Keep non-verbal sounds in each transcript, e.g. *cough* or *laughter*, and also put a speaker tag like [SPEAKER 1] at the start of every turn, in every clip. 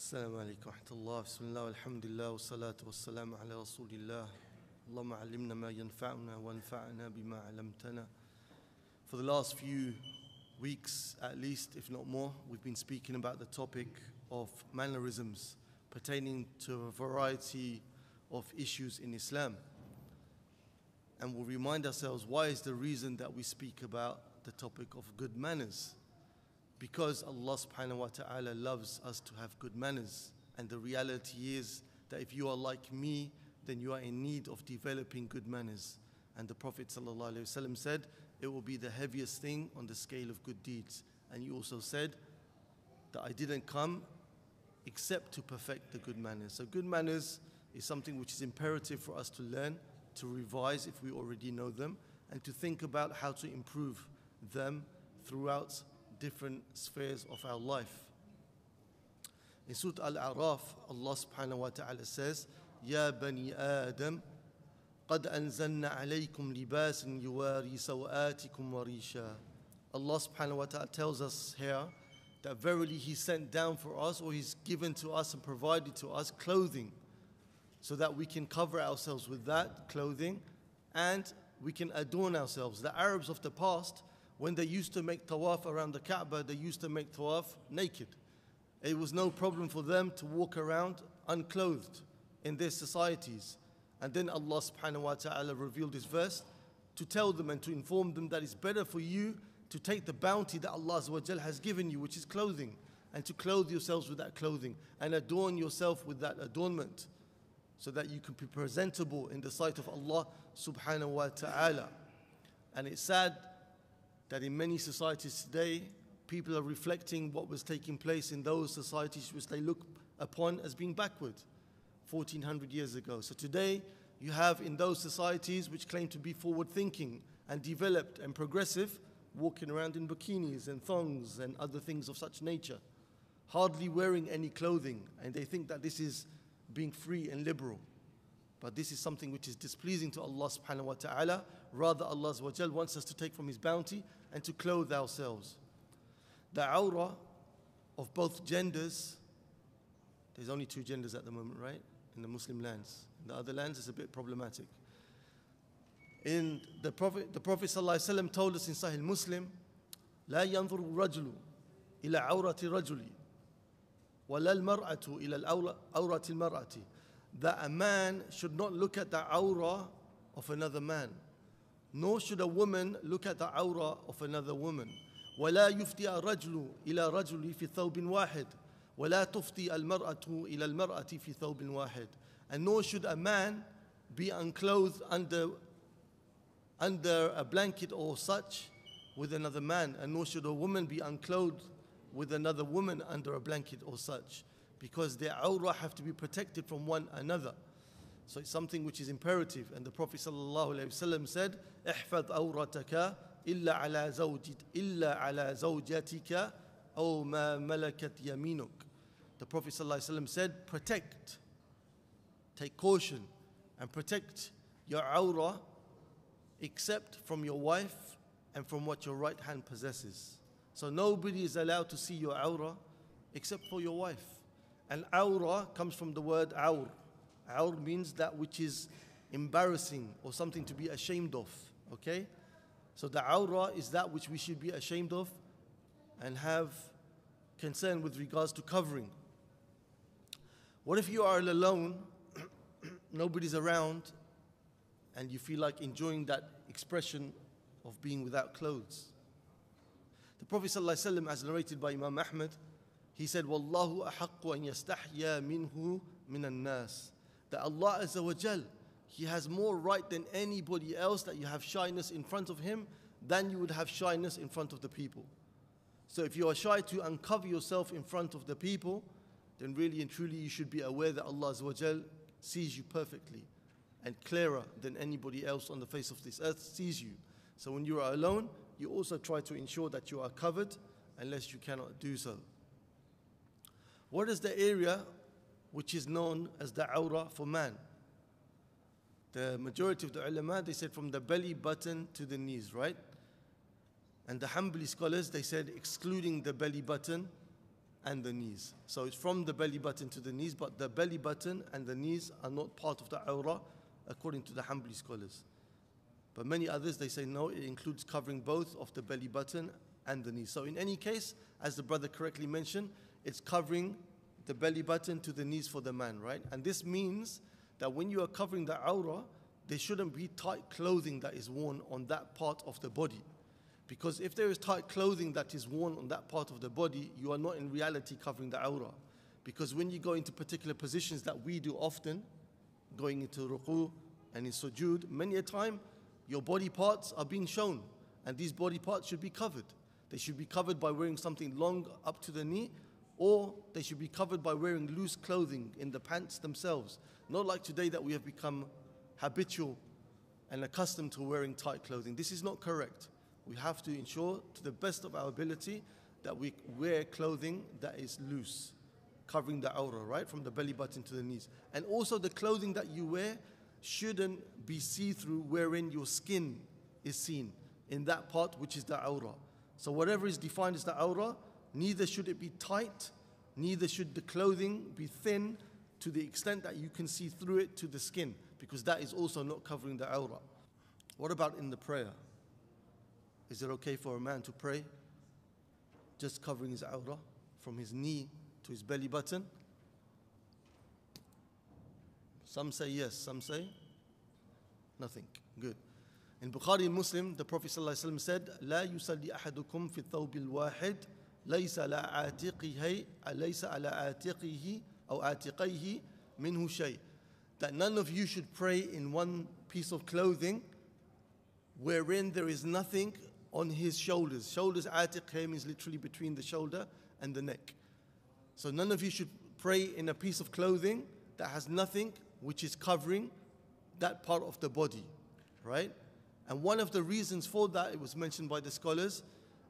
[SPEAKER 1] السلام عليكم ورحمة الله بسم الله والحمد لله والصلاة والسلام على رسول الله اللهم علمنا ما ينفعنا وانفعنا بما علمتنا For the last few weeks at least, if not more, we've been speaking about the topic of mannerisms pertaining to a variety of issues in Islam. And we'll remind ourselves why is the reason that we speak about the topic of good manners because Allah subhanahu wa ta'ala loves us to have good manners. And the reality is that if you are like me, then you are in need of developing good manners. And the Prophet ﷺ said, it will be the heaviest thing on the scale of good deeds. And you also said that I didn't come except to perfect the good manners. So good manners is something which is imperative for us to learn, to revise if we already know them, and to think about how to improve them throughout different spheres of our life. In Surah Al-A'raf, Allah subhanahu wa ta'ala says, Ya bani Adam, قد أنزلنا عليكم لباس يواري سوآتكم وريشا Allah subhanahu wa ta'ala tells us here that verily He sent down for us or He's given to us and provided to us clothing so that we can cover ourselves with that clothing and we can adorn ourselves. The Arabs of the past when they used to make tawaf around the Kaaba, they used to make tawaf naked. It was no problem for them to walk around unclothed in their societies. And then Allah subhanahu wa ta'ala revealed this verse to tell them and to inform them that it's better for you to take the bounty that Allah has given you, which is clothing, and to clothe yourselves with that clothing and adorn yourself with that adornment so that you can be presentable in the sight of Allah subhanahu wa ta'ala. And it's sad that in many societies today, people are reflecting what was taking place in those societies which they look upon as being backward 1400 years ago. So today, you have in those societies which claim to be forward thinking and developed and progressive, walking around in bikinis and thongs and other things of such nature, hardly wearing any clothing, and they think that this is being free and liberal. But this is something which is displeasing to Allah subhanahu wa ta'ala. Rather, Allah wants us to take from His bounty and to clothe ourselves. The awrah of both genders, there's only two genders at the moment, right? In the Muslim lands. In the other lands, it's a bit problematic. In the Prophet, the Prophet ﷺ told us in Sahih Muslim, لا ينظر الرجل إلى عورة رجل ولا المرأة إلى عورة المرأة that a man should not look at the awrah of another man nor should a woman look at the awrah of another woman. ولا يفتي الرجل إلى رجل في ثوب واحد. ولا تفتي المرأة إلى المرأة في ثوب واحد. And nor should a man be unclothed under under a blanket or such with another man. And nor should a woman be unclothed with another woman under a blanket or such. Because their awrah have to be protected from one another. So it's something which is imperative. And the Prophet ﷺ said, احفظ أورتك إلا على زوجت إلا على زوجتك أو ما ملكت يمينك. The Prophet ﷺ said, protect, take caution, and protect your awrah except from your wife and from what your right hand possesses. So nobody is allowed to see your awrah except for your wife. And awrah comes from the word awr, Awr means that which is embarrassing or something to be ashamed of. Okay? So the awra is that which we should be ashamed of and have concern with regards to covering. What if you are alone, *clears throat* nobody's around, and you feel like enjoying that expression of being without clothes? The Prophet ﷺ, as narrated by Imam Ahmad, he said, Wallahu ahaqqu an yastahya minhu min nas. That Allah Azza He has more right than anybody else that you have shyness in front of Him than you would have shyness in front of the people. So if you are shy to uncover yourself in front of the people, then really and truly you should be aware that Allah Azza sees you perfectly and clearer than anybody else on the face of this earth sees you. So when you are alone, you also try to ensure that you are covered unless you cannot do so. What is the area which is known as the awrah for man? The majority of the ulama, they said from the belly button to the knees, right? And the Hanbali scholars, they said excluding the belly button and the knees. So it's from the belly button to the knees, but the belly button and the knees are not part of the awrah according to the Hanbali scholars. But many others they say no, it includes covering both of the belly button and the knees. So in any case, as the brother correctly mentioned, it's covering the belly button to the knees for the man, right? And this means that when you are covering the awrah, there shouldn't be tight clothing that is worn on that part of the body. Because if there is tight clothing that is worn on that part of the body, you are not in reality covering the awrah. Because when you go into particular positions that we do often, going into ruku and in sujood, many a time your body parts are being shown, and these body parts should be covered. They should be covered by wearing something long up to the knee, or they should be covered by wearing loose clothing in the pants themselves. Not like today that we have become habitual and accustomed to wearing tight clothing. This is not correct. We have to ensure, to the best of our ability, that we wear clothing that is loose, covering the awrah, right, from the belly button to the knees. And also, the clothing that you wear shouldn't be see through, wherein your skin is seen in that part which is the awrah. So, whatever is defined as the awrah, neither should it be tight, neither should the clothing be thin to the extent that you can see through it to the skin, because that is also not covering the awrah. What about in the prayer? Is it okay for a man to pray just covering his awrah from his knee to his belly button? Some say yes, some say nothing. Good. In Bukhari and Muslim, the Prophet ﷺ said, لا يصلي أحدكم في الثوب الواحد ليس على عاتقه ليس على عاتقه أو عاتقيه منه شيء. That none of you should pray in one piece of clothing wherein there is nothing on his shoulders. Shoulders, atiq means literally between the shoulder and the neck. So none of you should pray in a piece of clothing that has nothing which is covering that part of the body, right? And one of the reasons for that, it was mentioned by the scholars,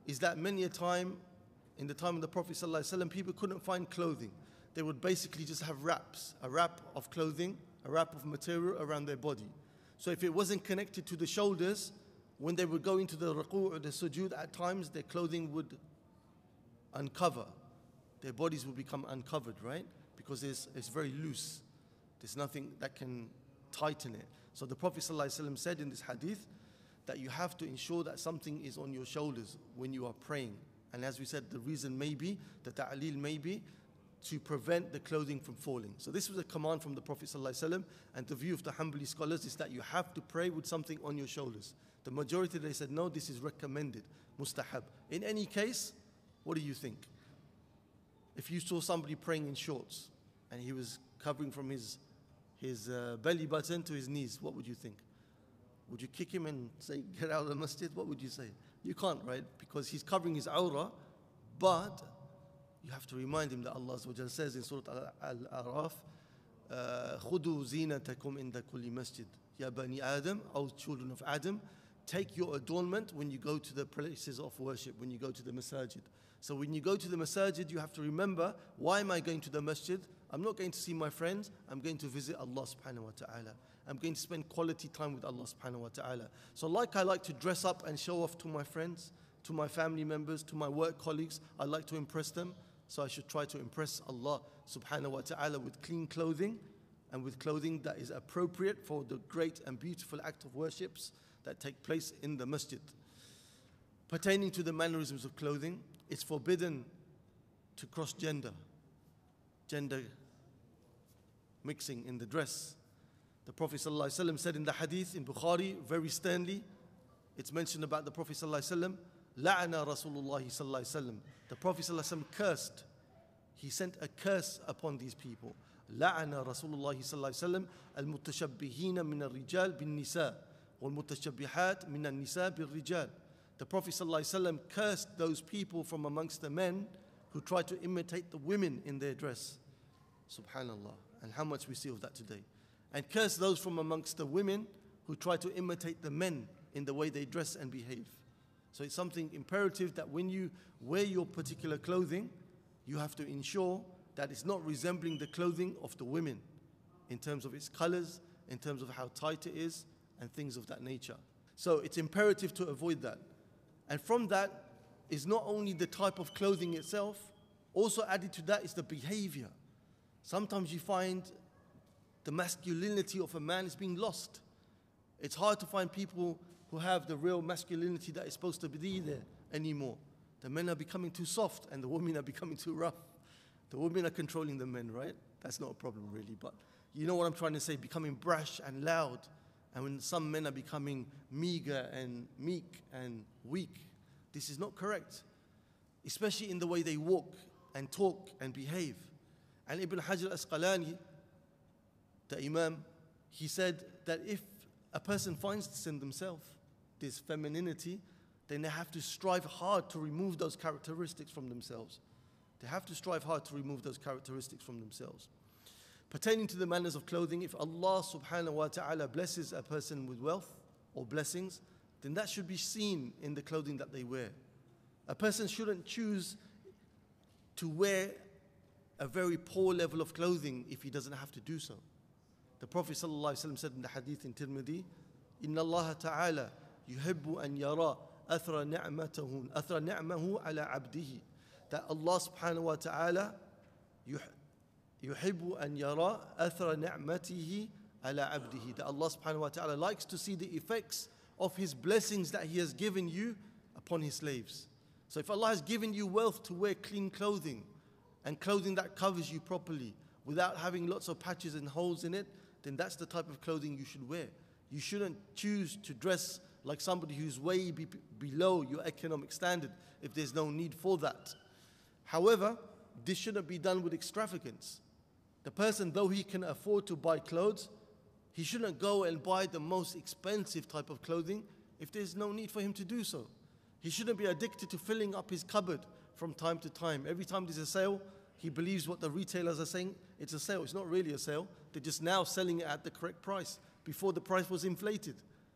[SPEAKER 1] is that many a time, in the time of the Prophet ﷺ, people couldn't find clothing. They would basically just have wraps, a wrap of clothing, a wrap of material around their body. So if it wasn't connected to the shoulders, when they would go into the ruku' or the sujood, at times their clothing would uncover. Their bodies would become uncovered, right? Because it's, it's very loose. There's nothing that can tighten it. So the Prophet ﷺ said in this hadith that you have to ensure that something is on your shoulders when you are praying. And as we said, the reason may be, the ta'lil may be, to prevent the clothing from falling. So this was a command from the Prophet ﷺ, and the view of the Hanbali scholars is that you have to pray with something on your shoulders. The majority they said no, this is recommended, mustahab. In any case, what do you think? If you saw somebody praying in shorts and he was covering from his his uh, belly button to his knees, what would you think? Would you kick him and say, Get out of the masjid? What would you say? You can't, right? Because he's covering his awrah. but you have to remind him that Allah says in Surah Al-Araf, خُذُوا زِينَتَكُمْ عِنْدَ كُلِّ مَسْجِدٍ Ya Bani Adam, O children of Adam, take your adornment when you go to the places of worship, when you go to the masajid. So when you go to the masajid, you have to remember, why am I going to the masjid? I'm not going to see my friends, I'm going to visit Allah subhanahu wa ta'ala. I'm going to spend quality time with Allah subhanahu wa ta'ala. So like I like to dress up and show off to my friends, to my family members, to my work colleagues, I like to impress them. So I should try to impress Allah subhanahu wa ta'ala with clean clothing and with clothing that is appropriate for the great and beautiful act of worships that take place in the masjid. Pertaining to the mannerisms of clothing, it's forbidden to cross gender, gender mixing in the dress. The Prophet ﷺ said in the hadith in Bukhari very sternly, it's mentioned about the Prophet ﷺ, La'ana Rasulullah ﷺ. The Prophet ﷺ cursed. He sent a curse upon these people. لعن رسول الله صلى الله عليه وسلم المتشبهين من الرجال بالنساء والمتشبهات من النساء بالرجال. The Prophet صلى الله عليه وسلم cursed those people from amongst the men who try to imitate the women in their dress. Subhanallah. And how much we see of that today. And curse those from amongst the women who try to imitate the men in the way they dress and behave. So it's something imperative that when you wear your particular clothing, you have to ensure that it's not resembling the clothing of the women in terms of its colors, in terms of how tight it is, and things of that nature. So it's imperative to avoid that. And from that is not only the type of clothing itself, Also, added to that is the behavior. Sometimes you find the masculinity of a man is being lost. It's hard to find people who have the real masculinity that is supposed to be there anymore. The men are becoming too soft and the women are becoming too rough. The women are controlling the men, right? That's not a problem, really. But you know what I'm trying to say becoming brash and loud. And when some men are becoming meager and meek and weak, this is not correct, especially in the way they walk and talk and behave. And Ibn Hajar Asqalani, the Imam, he said that if a person finds this in themselves, this femininity, then they have to strive hard to remove those characteristics from themselves. They have to strive hard to remove those characteristics from themselves. Pertaining to the manners of clothing, if Allah subhanahu wa ta'ala blesses a person with wealth or blessings, then that should be seen in the clothing that they wear. A person shouldn't choose to wear a very poor level of clothing if he doesn't have to do so. The Prophet ﷺ said in the hadith in Tirmidhi, إن الله تعالى يحب أن يرى أثر نعمته أثر نعمه على عبده that Allah subhanahu wa ta'ala يحب أن يرى أثر نعمته على عبده that Allah subhanahu wa ta'ala likes to see the effects of his blessings that he has given you upon his slaves. So if Allah has given you wealth to wear clean clothing and clothing that covers you properly without having lots of patches and holes in it, then that's the type of clothing you should wear. You shouldn't choose to dress like somebody who's way be below your economic standard if there's no need for that. However, this shouldn't be done with extravagance. The person, though he can afford to buy clothes, he shouldn't go and buy the most expensive type of clothing if there's no need for him to do so. He shouldn't be addicted to filling up his cupboard from time to time. Every time there's a sale, he believes what the retailers are saying. It's a sale. It's not really a sale. They're just now selling it at the correct price. Before the price was inflated.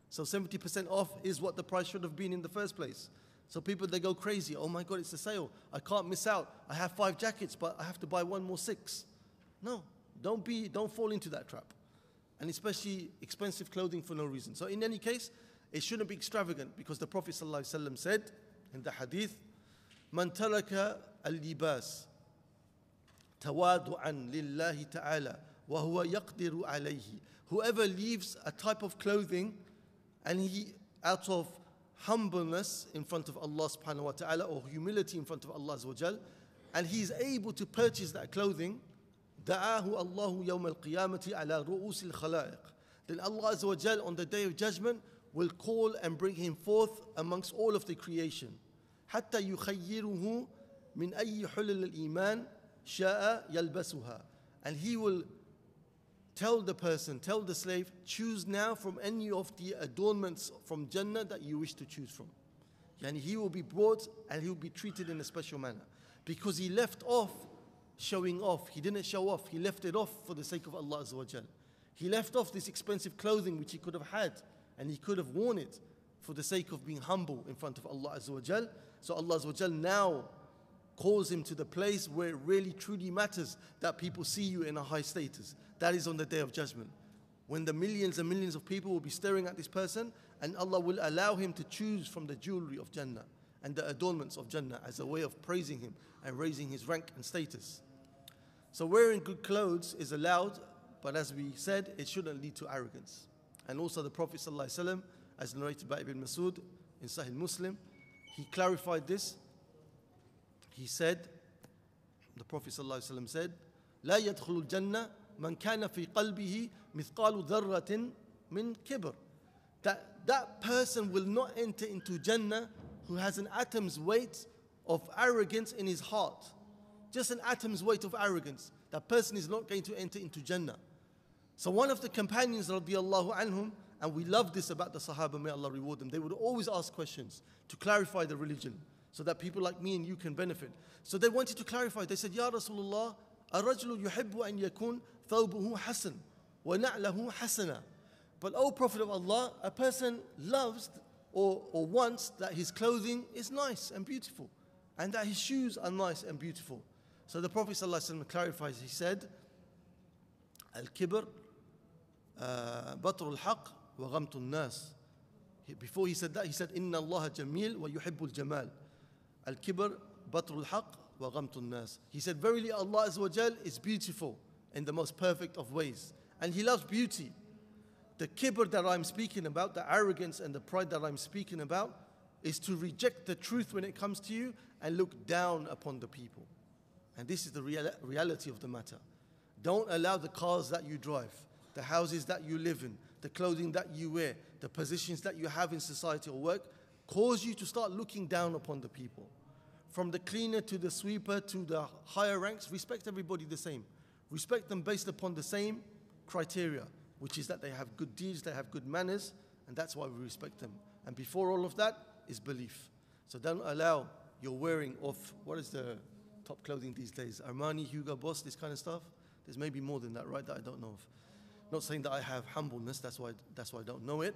[SPEAKER 1] So 70% off is what the price should have been in the first place. So people, they go crazy. Oh my God, it's a sale. I can't miss out. I have five jackets, but I have to buy one more six. No, don't be, don't fall into that trap. And especially expensive clothing for no reason. So in any case, it shouldn't be extravagant because the Prophet ﷺ said in the hadith, Man al-libas, تواضعا لله تعالى وهو يقدر عليه Whoever leaves a type of clothing and he out of humbleness in front of Allah subhanahu wa ta'ala or humility in front of Allah azawajal, and he is able to purchase that clothing, دعاه الله يوم القيامة على رؤوس الخلائق. Then Allah azawajal on the day of judgment will call and bring him forth amongst all of the creation. حتى يخيره من أي حلل الإيمان شاء يلبسها. And he will tell the person, tell the slave, choose now from any of the adornments from Jannah that you wish to choose from. And he will be brought and he will be treated in a special manner. Because he left off showing off. He didn't show off, he left it off for the sake of Allah. He left off this expensive clothing which he could have had and he could have worn it for the sake of being humble in front of Allah. So Allah now calls him to the place where it really truly matters that people see you in a high status. That is on the day of judgment. When the millions and millions of people will be staring at this person, and Allah will allow him to choose from the jewelry of Jannah and the adornments of Jannah as a way of praising him and raising his rank and status. So, wearing good clothes is allowed, but as we said, it shouldn't lead to arrogance. And also, the Prophet, ﷺ, as narrated by Ibn Masud in Sahih Muslim, he clarified this. He said, the Prophet ﷺ said, لا يدخل الجنة من كان في قلبه مثقال ذرة من كبر. That that person will not enter into Jannah who has an atom's weight of arrogance in his heart. Just an atom's weight of arrogance. That person is not going to enter into Jannah. So one of the companions radiallahu anhum, and we love this about the Sahaba, may Allah reward them, they would always ask questions to clarify the religion so that people like me and you can benefit. So they wanted to clarify. They said, Ya Rasulullah, الرجل يحب أن يكون ثوبه حسن ونعله حسنا. But, O Prophet of Allah, a person loves or, or wants that his clothing is nice and beautiful and that his shoes are nice and beautiful. So the Prophet ﷺ clarifies, he said, Al-kibr, بطر الحق وغمط الناس. Before he said that, he said, إن الله جميل ويحب الجمال. Al-Kibr, Batrul Haq, wa Ghamtun Nas. He said, Verily Allah is beautiful in the most perfect of ways. And He loves beauty. The kibr that I'm speaking about, the arrogance and the pride that I'm speaking about, is to reject the truth when it comes to you and look down upon the people. And this is the real, reality of the matter. Don't allow the cars that you drive, the houses that you live in, the clothing that you wear, the positions that you have in society or work cause you to start looking down upon the people. From the cleaner to the sweeper to the higher ranks, respect everybody the same. Respect them based upon the same criteria, which is that they have good deeds, they have good manners, and that's why we respect them. And before all of that is belief. So don't allow your wearing of what is the top clothing these days? Armani, Hugo Boss, this kind of stuff. There's maybe more than that, right? That I don't know of. Not saying that I have humbleness, that's why, that's why I don't know it.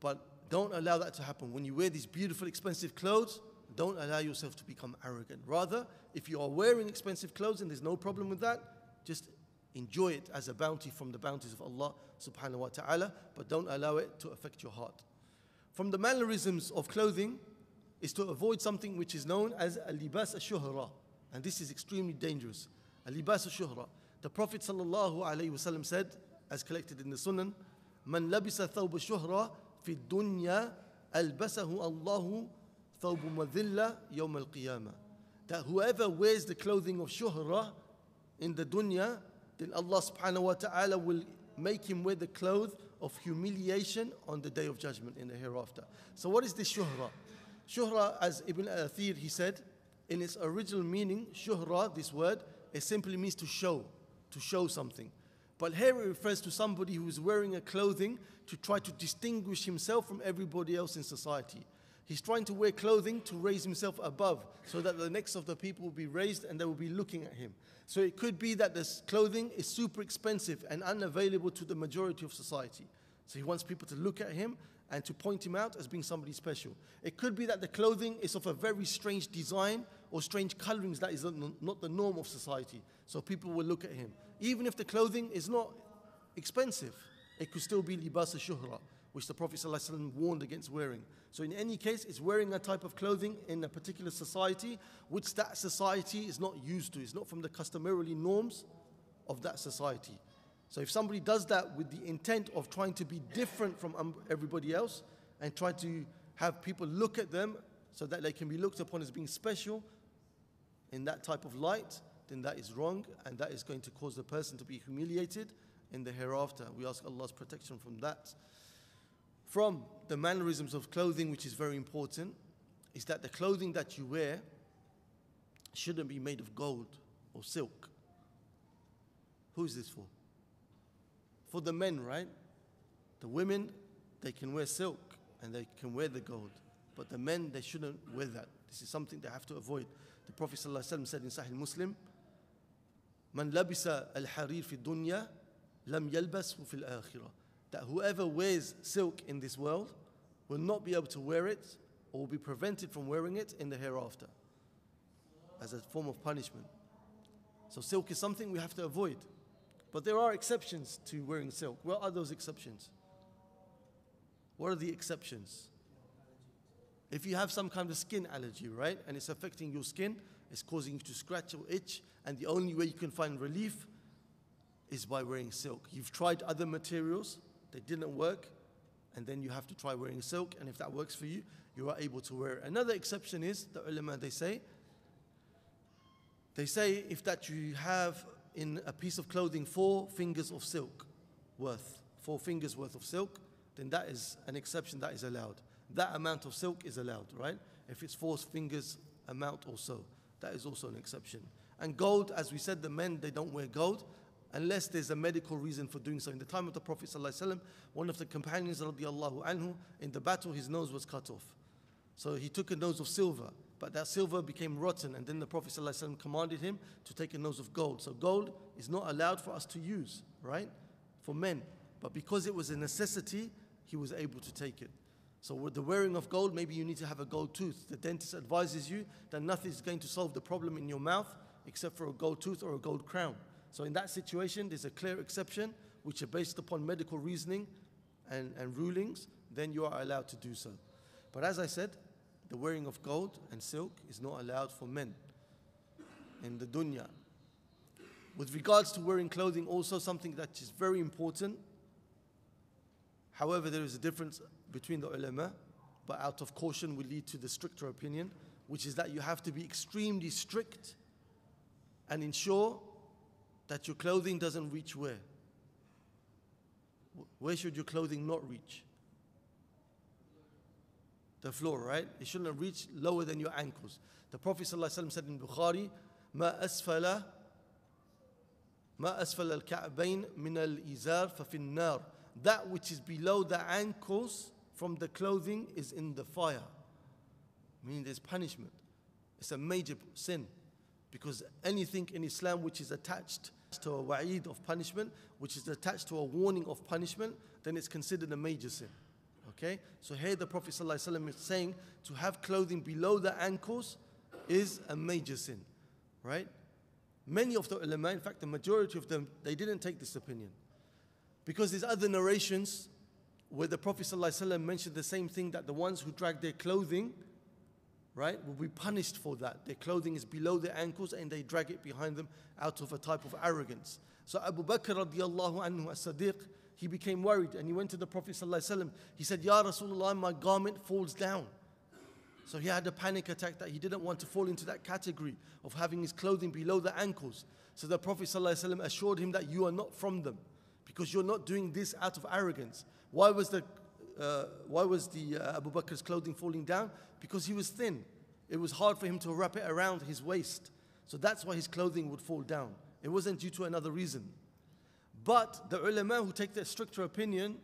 [SPEAKER 1] But don't allow that to happen. When you wear these beautiful, expensive clothes, don't allow yourself to become arrogant. Rather, if you are wearing expensive clothes and there's no problem with that, just enjoy it as a bounty from the bounties of Allah subhanahu wa ta'ala, but don't allow it to affect your heart. From the mannerisms of clothing is to avoid something which is known as alibas al-shuhra, and this is extremely dangerous. Alibas al-shuhra. The Prophet sallallahu alayhi wasallam said, as collected in the Sunan, man labisa thawb al-shuhra في الدنيا ألبسه الله ثوب مذلة يوم القيامة. That whoever wears the clothing of shuhra in the dunya, then Allah subhanahu wa ta'ala will make him wear the clothes of humiliation on the day of judgment in the hereafter. So what is this shuhra? Shuhra, as Ibn Athir, he said, in its original meaning, shuhra, this word, it simply means to show, to show something. But here it refers to somebody who is wearing a clothing to try to distinguish himself from everybody else in society. He's trying to wear clothing to raise himself above so that the necks of the people will be raised and they will be looking at him. So it could be that this clothing is super expensive and unavailable to the majority of society. So he wants people to look at him and to point him out as being somebody special. It could be that the clothing is of a very strange design or strange colorings that is not the norm of society. So people will look at him. Even if the clothing is not expensive, it could still be libas shuhra, which the Prophet ﷺ warned against wearing. So in any case, it's wearing a type of clothing in a particular society, which that society is not used to. It's not from the customarily norms of that society. So if somebody does that with the intent of trying to be different from um, everybody else and try to have people look at them so that they can be looked upon as being special in that type of light, then that is wrong and that is going to cause the person to be humiliated in the hereafter. We ask Allah's protection from that. From the mannerisms of clothing, which is very important, is that the clothing that you wear shouldn't be made of gold or silk. Who is this for? for the men, right? The women, they can wear silk and they can wear the gold. But the men, they shouldn't wear that. This is something they have to avoid. The Prophet ﷺ said in Sahih Muslim, من لبس الحرير في الدنيا لم يلبسه في الآخرة. That whoever wears silk in this world will not be able to wear it or will be prevented from wearing it in the hereafter as a form of punishment. So silk is something we have to avoid. But there are exceptions to wearing silk. What are those exceptions? What are the exceptions? If you have some kind of skin allergy, right, and it's affecting your skin, it's causing you to scratch or itch, and the only way you can find relief is by wearing silk. You've tried other materials, they didn't work, and then you have to try wearing silk, and if that works for you, you are able to wear it. Another exception is the ulama they say, they say if that you have in a piece of clothing four fingers of silk worth, four fingers worth of silk, then that is an exception that is allowed. That amount of silk is allowed, right? If it's four fingers amount or so, that is also an exception. And gold, as we said, the men they don't wear gold unless there's a medical reason for doing so. In the time of the Prophet ﷺ, one of the companions radiallahu anhu, in the battle, his nose was cut off. So he took a nose of silver but that silver became rotten, and then the Prophet ﷺ commanded him to take a nose of gold. So, gold is not allowed for us to use, right? For men. But because it was a necessity, he was able to take it. So, with the wearing of gold, maybe you need to have a gold tooth. The dentist advises you that nothing is going to solve the problem in your mouth except for a gold tooth or a gold crown. So, in that situation, there's a clear exception which are based upon medical reasoning and, and rulings, then you are allowed to do so. But as I said, the wearing of gold and silk is not allowed for men. in the dunya. With regards to wearing clothing, also something that is very important. However, there is a difference between the ulama, but out of caution will lead to the stricter opinion, which is that you have to be extremely strict and ensure that your clothing doesn't reach where? Where should your clothing not reach? The floor, right? It shouldn't reach lower than your ankles. The Prophet ﷺ said in Bukhari, ما أسفل ما أسفل الكعبين من الإزار ففي النار That which is below the ankles from the clothing is in the fire. Meaning there's punishment. It's a major sin. Because anything in Islam which is attached to a wa'id of punishment, which is attached to a warning of punishment, then it's considered a major sin. Okay? So here the Prophet ﷺ is saying to have clothing below the ankles is a major sin. Right? Many of the ulama, in fact, the majority of them, they didn't take this opinion. Because there's other narrations where the Prophet ﷺ mentioned the same thing that the ones who drag their clothing right, will be punished for that. Their clothing is below their ankles and they drag it behind them out of a type of arrogance. So Abu Bakr radiallahu anhu as-Sadiq, he became worried and he went to the Prophet ﷺ. He said, Ya Rasulullah, my garment falls down. So he had a panic attack that he didn't want to fall into that category of having his clothing below the ankles. So the Prophet ﷺ assured him that you are not from them because you're not doing this out of arrogance. Why was the uh, why was the uh, Abu Bakr's clothing falling down? Because he was thin. It was hard for him to wrap it around his waist. So that's why his clothing would fall down. It wasn't due to another reason. But the ulama who take the stricter opinion,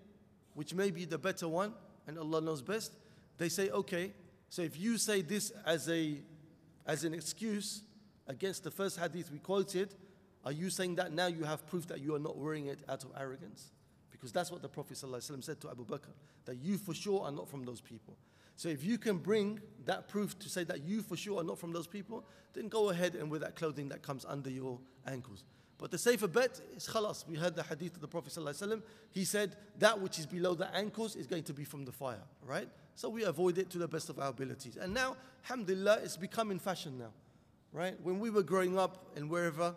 [SPEAKER 1] which may be the better one, and Allah knows best, they say, okay, so if you say this as a as an excuse against the first hadith we quoted, are you saying that now you have proof that you are not wearing it out of arrogance? Because that's what the Prophet ﷺ said to Abu Bakr, that you for sure are not from those people. So if you can bring that proof to say that you for sure are not from those people, then go ahead and wear that clothing that comes under your ankles. But the safer bet is khalas. We heard the hadith of the Prophet ﷺ. He said that which is below the ankles is going to be from the fire, right? So we avoid it to the best of our abilities. And now, alhamdulillah, it's becoming fashion now, right? When we were growing up and wherever,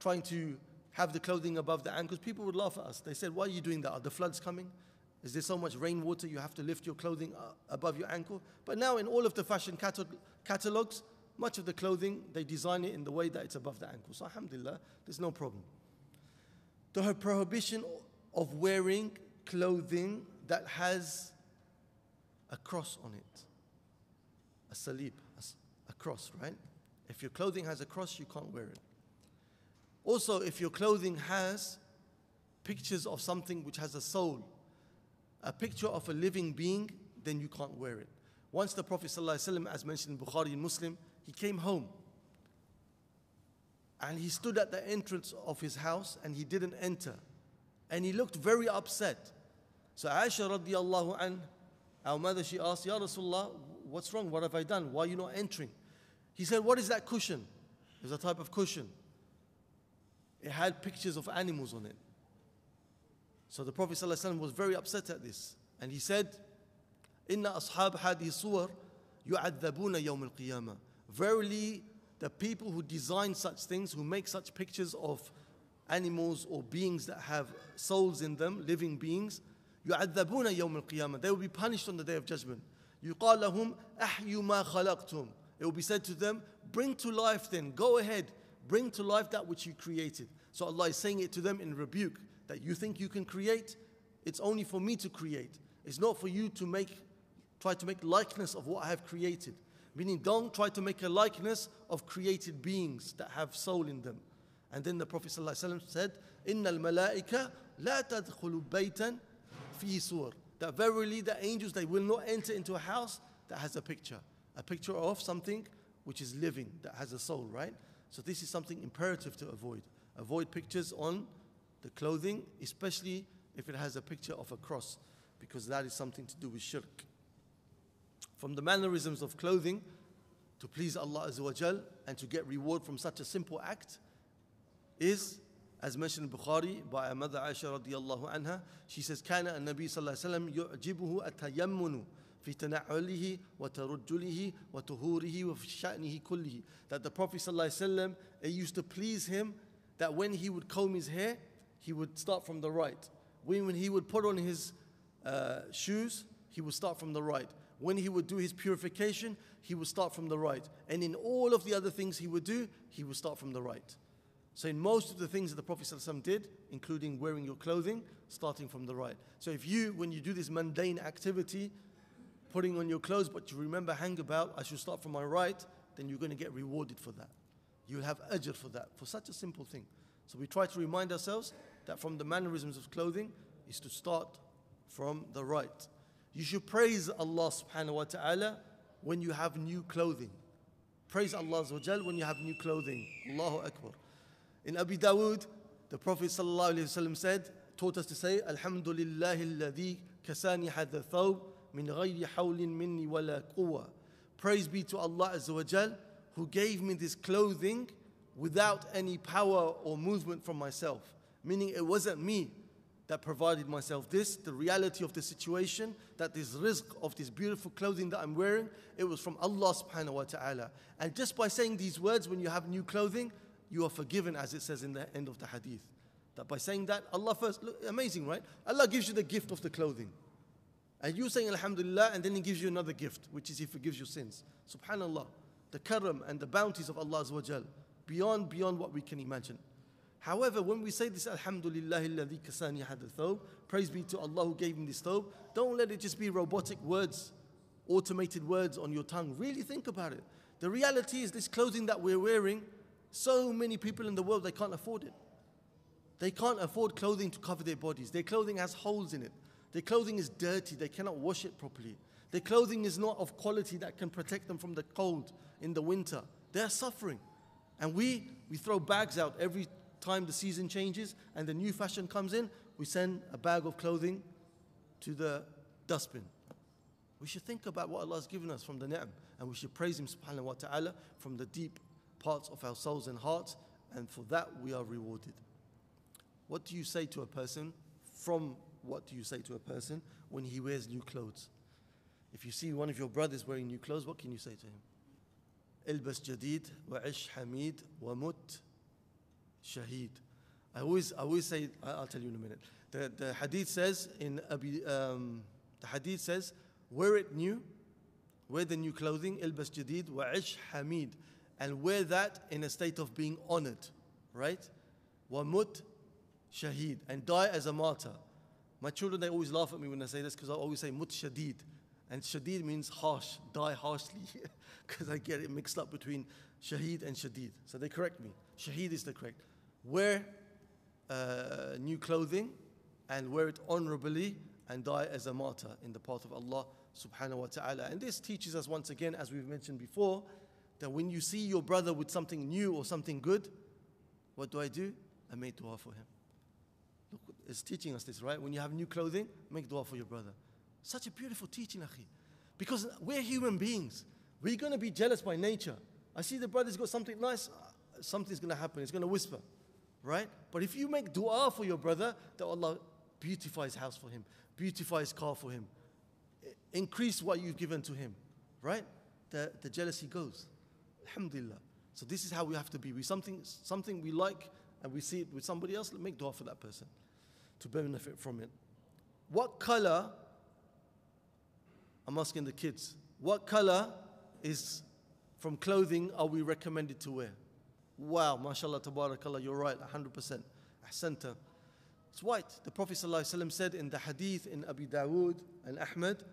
[SPEAKER 1] trying to have the clothing above the ankles, people would laugh at us. They said, Why are you doing that? Are the floods coming? Is there so much rainwater you have to lift your clothing uh, above your ankle? But now, in all of the fashion catalogs, much of the clothing, they design it in the way that it's above the ankle. So, alhamdulillah, there's no problem. The prohibition of wearing clothing that has a cross on it, a salib, a cross, right? If your clothing has a cross, you can't wear it. Also, if your clothing has pictures of something which has a soul, a picture of a living being, then you can't wear it. Once the Prophet, ﷺ, as mentioned in Bukhari and Muslim, he came home and he stood at the entrance of his house and he didn't enter. And he looked very upset. So Aisha radiallahu anh, our mother, she asked, Ya Rasulullah, what's wrong? What have I done? Why are you not entering? He said, What is that cushion? It's a type of cushion it had pictures of animals on it. So the Prophet ﷺ was very upset at this. And he said, Inna ashab hadi suwar yu'adhabuna yawm al-qiyamah. Verily, the people who design such things, who make such pictures of animals or beings that have souls in them, living beings, yu'adhabuna yawm al-qiyamah. They will be punished on the day of judgment. يقال لهم أحيوا ما خلقتم. It will be said to them, bring to life then, go ahead, Bring to life that which you created. So Allah is saying it to them in rebuke that you think you can create, it's only for me to create. It's not for you to make, try to make likeness of what I have created. Meaning, don't try to make a likeness of created beings that have soul in them. And then the Prophet ﷺ said, Inna al malaika la tadkhulu baytan fi sur. That verily the angels, they will not enter into a house that has a picture. A picture of something which is living, that has a soul, right? So this is something imperative to avoid. Avoid pictures on the clothing, especially if it has a picture of a cross, because that is something to do with shirk From the mannerisms of clothing, to please Allah Azza and to get reward from such a simple act is, as mentioned in Bukhari by our mother Aisha radiallahu anha, she says, كان النبي صلى الله عليه وسلم يعجبه التيمن في تنعله وترجله وطهوره وفي شأنه كله that the Prophet ﷺ, it used to please him that when he would comb his hair he would start from the right when, when he would put on his uh, shoes he would start from the right when he would do his purification he would start from the right and in all of the other things he would do he would start from the right so in most of the things that the Prophet ﷺ did, including wearing your clothing, starting from the right. So if you, when you do this mundane activity, putting on your clothes, but you remember hang about, I should start from my right, then you're going to get rewarded for that. You'll have ajr for that, for such a simple thing. So we try to remind ourselves that from the mannerisms of clothing is to start from the right. You should praise Allah subhanahu wa ta'ala when you have new clothing. Praise Allah when you have new clothing. Allahu Akbar. In Abi Dawood, the Prophet ﷺ said, taught us to say, Alhamdulillah alladhi kasani hadha thawb min ghayri hawlin minni wala quwwa. Praise be to Allah Azza who gave me this clothing without any power or movement from myself. Meaning it wasn't me that provided myself this, the reality of the situation, that this rizq of this beautiful clothing that I'm wearing, it was from Allah subhanahu wa ta'ala. And just by saying these words when you have new clothing, you are forgiven, as it says in the end of the hadith. That by saying that, Allah first, look, amazing, right? Allah gives you the gift of the clothing. And you saying Alhamdulillah, and then He gives you another gift, which is He forgives your sins. Subhanallah. The karam and the bounties of Allah beyond, beyond what we can imagine. However, when we say this, Alhamdulillah, thawb, praise be to Allah who gave me this thawb, don't let it just be robotic words, automated words on your tongue. Really think about it. The reality is, this clothing that we're wearing so many people in the world, they can't afford it. They can't afford clothing to cover their bodies. Their clothing has holes in it. Their clothing is dirty. They cannot wash it properly. Their clothing is not of quality that can protect them from the cold in the winter. They are suffering. And we, we throw bags out every time the season changes and the new fashion comes in. We send a bag of clothing to the dustbin. We should think about what Allah has given us from the ni'am and we should praise Him subhanahu wa ta'ala from the deep parts of our souls and hearts, and for that we are rewarded. What do you say to a person? From what do you say to a person when he wears new clothes? If you see one of your brothers wearing new clothes, what can you say to him? البس جديد وعش حميد ومت shaheed. I always, I always say, I'll tell you in a minute. The, the hadith says in Abi, um, the hadith says, wear it new, wear the new clothing, ilbas jadid, wa'ish hamid, and wear that in a state of being honored, right? Wamut shaheed, and die as a martyr. My children, they always laugh at me when I say this because I always say mut shadid. And shadid means harsh, die harshly, *laughs* because I get it mixed up between shaheed and shadid. So they correct me. Shaheed is the correct. Wear uh, new clothing and wear it honorably and die as a martyr in the path of Allah subhanahu wa ta'ala. And this teaches us once again, as we've mentioned before, that when you see your brother with something new or something good, what do I do? I make dua for him. Look, it's teaching us this, right? When you have new clothing, make dua for your brother. Such a beautiful teaching, Akhi. Because we're human beings. We're going to be jealous by nature. I see the brother's got something nice, something's going to happen. It's going to whisper, right? But if you make dua for your brother, that Allah beautify his house for him, beautify his car for him, increase what you've given to him, right? The, the jealousy goes. Alhamdulillah. So this is how we have to be. We something something we like and we see it with somebody else, make dua for that person to benefit from it. What color? I'm asking the kids. What color is from clothing are we recommended to wear? Wow, mashallah, tabarakallah, you're right, 100%. Ahsanta. It's white. The Prophet ﷺ said in the hadith in Abi Dawood and Ahmad,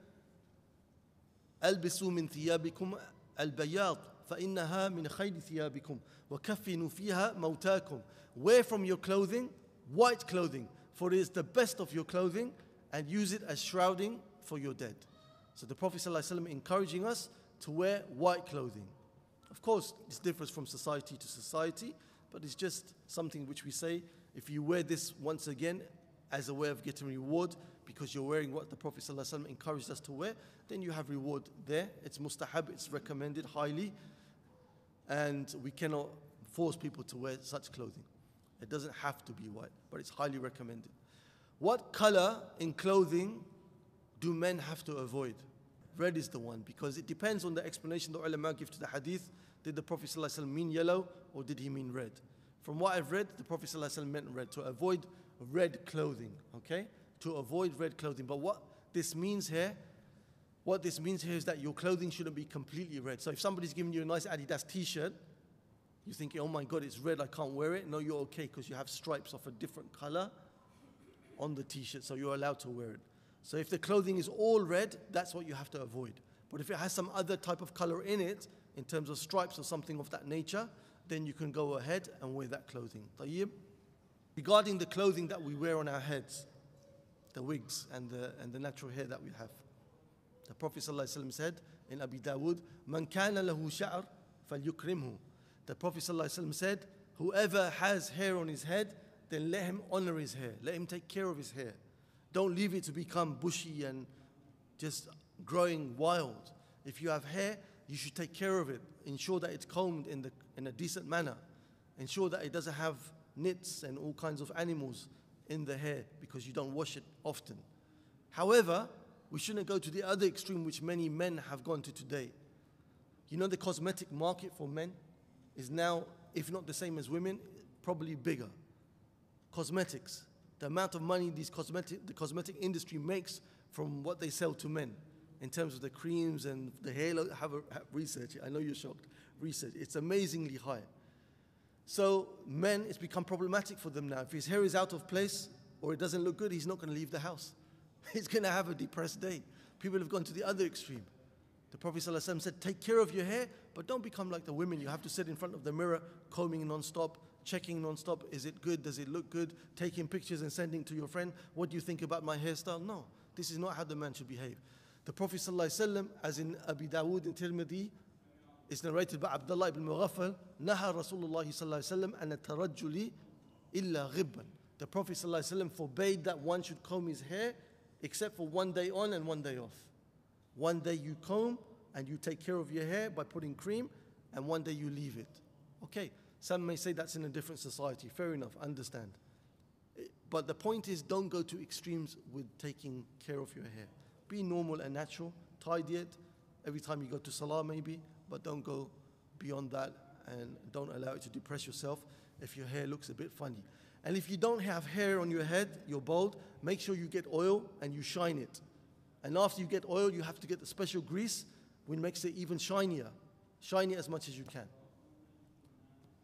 [SPEAKER 1] ألبسوا من ثيابكم البياض فإنها من خير ثيابكم وكفنوا فيها موتاكم Wear from your clothing white clothing for it is the best of your clothing and use it as shrouding for your dead. So the Prophet ﷺ encouraging us to wear white clothing. Of course, this differs from society to society, but it's just something which we say if you wear this once again as a way of getting reward because you're wearing what the Prophet ﷺ encouraged us to wear, then you have reward there. It's mustahab, it's recommended highly and we cannot force people to wear such clothing. It doesn't have to be white, but it's highly recommended. What color in clothing do men have to avoid? Red is the one because it depends on the explanation the ulama give to the hadith. Did the Prophet ﷺ mean yellow or did he mean red? From what I've read, the Prophet ﷺ meant red to avoid red clothing, okay? To avoid red clothing. But what this means here, what this means here is that your clothing shouldn't be completely red. So if somebody's giving you a nice Adidas t shirt, you're thinking, oh my God, it's red, I can't wear it. No, you're okay because you have stripes of a different color on the t shirt, so you're allowed to wear it. So if the clothing is all red, that's what you have to avoid. But if it has some other type of color in it, in terms of stripes or something of that nature, then you can go ahead and wear that clothing. Tayyib? Regarding the clothing that we wear on our heads, the wigs and the, and the natural hair that we have. The Prophet ﷺ said in Abi Dawood, Man kana lahu sha'r falyukrimhu. The Prophet ﷺ said, whoever has hair on his head, then let him honor his hair. Let him take care of his hair. Don't leave it to become bushy and just growing wild. If you have hair, you should take care of it. Ensure that it's combed in, the, in a decent manner. Ensure that it doesn't have nits and all kinds of animals in the hair because you don't wash it often. However, we shouldn't go to the other extreme, which many men have gone to today. You know, the cosmetic market for men is now, if not the same as women, probably bigger. Cosmetics, the amount of money these cosmetic, the cosmetic industry makes from what they sell to men in terms of the creams and the hair. Have, a, have research. I know you're shocked. Research. It's amazingly high. So men, it's become problematic for them now. If his hair is out of place or it doesn't look good, he's not going to leave the house. *laughs* He's going to have a depressed day. People have gone to the other extreme. The Prophet ﷺ said, Take care of your hair, but don't become like the women. You have to sit in front of the mirror, combing non-stop, checking non-stop. Is it good? Does it look good? Taking pictures and sending to your friend. What do you think about my hairstyle? No, this is not how the man should behave. The Prophet ﷺ, as in Abi Dawood and Tirmidhi, is narrated by Abdullah ibn Mughaffal, Naha Rasulullah ﷺ and tarajjuli illa ghibban. The Prophet ﷺ forbade that one should comb his hair except for one day on and one day off. One day you comb and you take care of your hair by putting cream, and one day you leave it. Okay, some may say that's in a different society. Fair enough, understand. But the point is, don't go to extremes with taking care of your hair. Be normal and natural, tidy it every time you go to Salah, maybe, but don't go beyond that and don't allow it to depress yourself if your hair looks a bit funny. And if you don't have hair on your head, you're bald, make sure you get oil and you shine it. And after you get oil, you have to get the special grease, which makes it even shinier. Shine it as much as you can.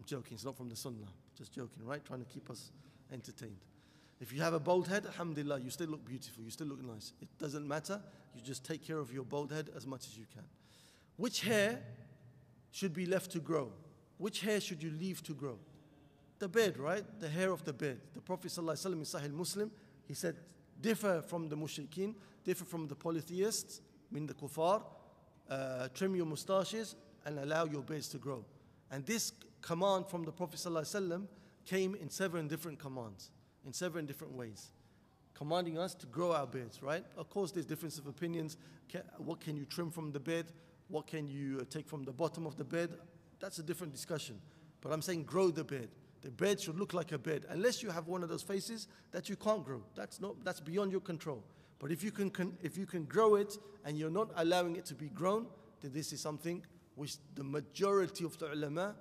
[SPEAKER 1] Joking, it's not from the sunnah. Just joking, right? Trying to keep us entertained. If you have a bald head, alhamdulillah, you still look beautiful, you still look nice. It doesn't matter, you just take care of your bald head as much as you can. Which hair should be left to grow? Which hair should you leave to grow? The beard, right? The hair of the beard. The Prophet ﷺ in Sahih Muslim, he said, differ from the mushrikeen, differ from the polytheists, mean the kuffar, uh, trim your mustaches and allow your beards to grow. And this command from the Prophet ﷺ came in seven different commands, in seven different ways, commanding us to grow our beards, right? Of course, there's difference of opinions. What can you trim from the beard? What can you uh, take from the bottom of the bed? That's a different discussion. But I'm saying grow the bed. The bed should look like a bed, unless you have one of those faces that you can't grow. That's not that's beyond your control. But if you can, can if you can grow it and you're not allowing it to be grown, then this is something which the majority of the ulama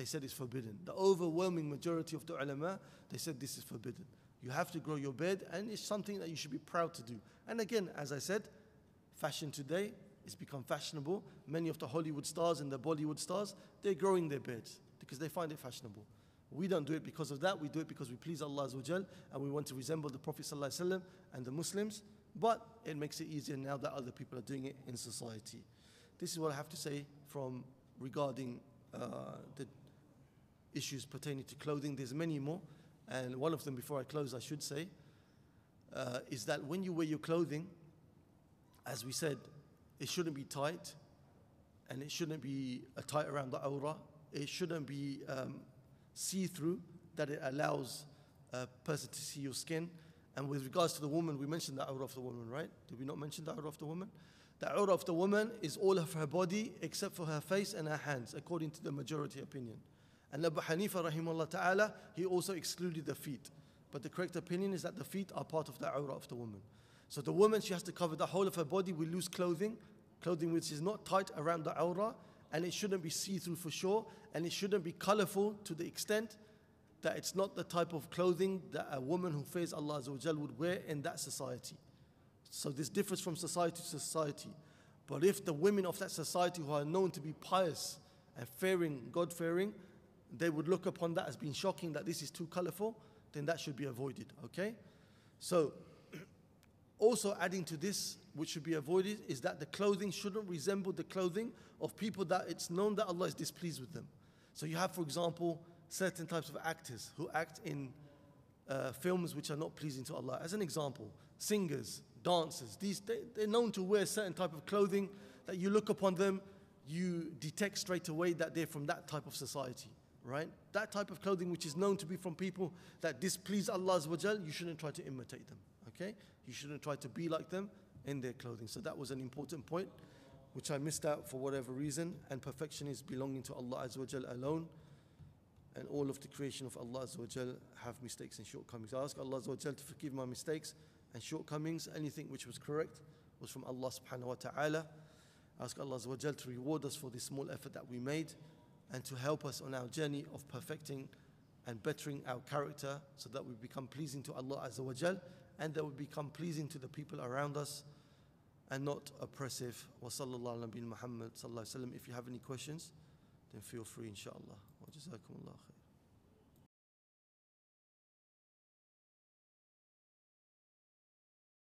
[SPEAKER 1] they said is forbidden. The overwhelming majority of the ulama they said this is forbidden. You have to grow your beard, and it's something that you should be proud to do. And again, as I said, fashion today it's become fashionable. Many of the Hollywood stars and the Bollywood stars, they're growing their beards because they find it fashionable. We don't do it because of that. We do it because we please Allah Azawajal and we want to resemble the Prophet and the Muslims. But it makes it easier now that other people are doing it in society. This is what I have to say from regarding uh, the issues pertaining to clothing. There's many more, and one of them, before I close, I should say, uh, is that when you wear your clothing, as we said, it shouldn't be tight, and it shouldn't be uh, tight around the awrah. It shouldn't be um, see through, that it allows a person to see your skin. And with regards to the woman, we mentioned the awrah of the woman, right? Did we not mention the awrah of the woman? The awrah of the woman is all of her body except for her face and her hands, according to the majority opinion. And Abu Hanifa, rahimahullah ta'ala, he also excluded the feet. But the correct opinion is that the feet are part of the awrah of the woman. So the woman, she has to cover the whole of her body with loose clothing, clothing which is not tight around the awrah, and it shouldn't be see through for sure, and it shouldn't be colorful to the extent that it's not the type of clothing that a woman who fears Allah would wear in that society. So this differs from society to society. But if the women of that society who are known to be pious and fearing, God fearing, they would look upon that as being shocking that this is too colorful, then that should be avoided. Okay? So, *clears throat* also adding to this, which should be avoided, is that the clothing shouldn't resemble the clothing of people that it's known that Allah is displeased with them. So, you have, for example, certain types of actors who act in uh, films which are not pleasing to Allah. As an example, singers, dancers, these, they, they're known to wear certain type of clothing that you look upon them, you detect straight away that they're from that type of society, right? That type of clothing which is known to be from people that displease Allah, you shouldn't try to imitate them, okay? You shouldn't try to be like them in their clothing. So that was an important point which I missed out for whatever reason. And perfection is belonging to Allah alone and all of the creation of Allah have mistakes and shortcomings. I ask Allah to forgive my mistakes and shortcomings. Anything which was correct was from Allah subhanahu wa ta'ala. I ask Allah to reward us for this small effort that we made and to help us on our journey of perfecting and bettering our character so that we become pleasing to Allah Azza wa Jal and that we become pleasing to the people around us and not oppressive. Wa sallallahu ala If you have any questions, then feel free Inshaallah. Wa jazakumullah khair.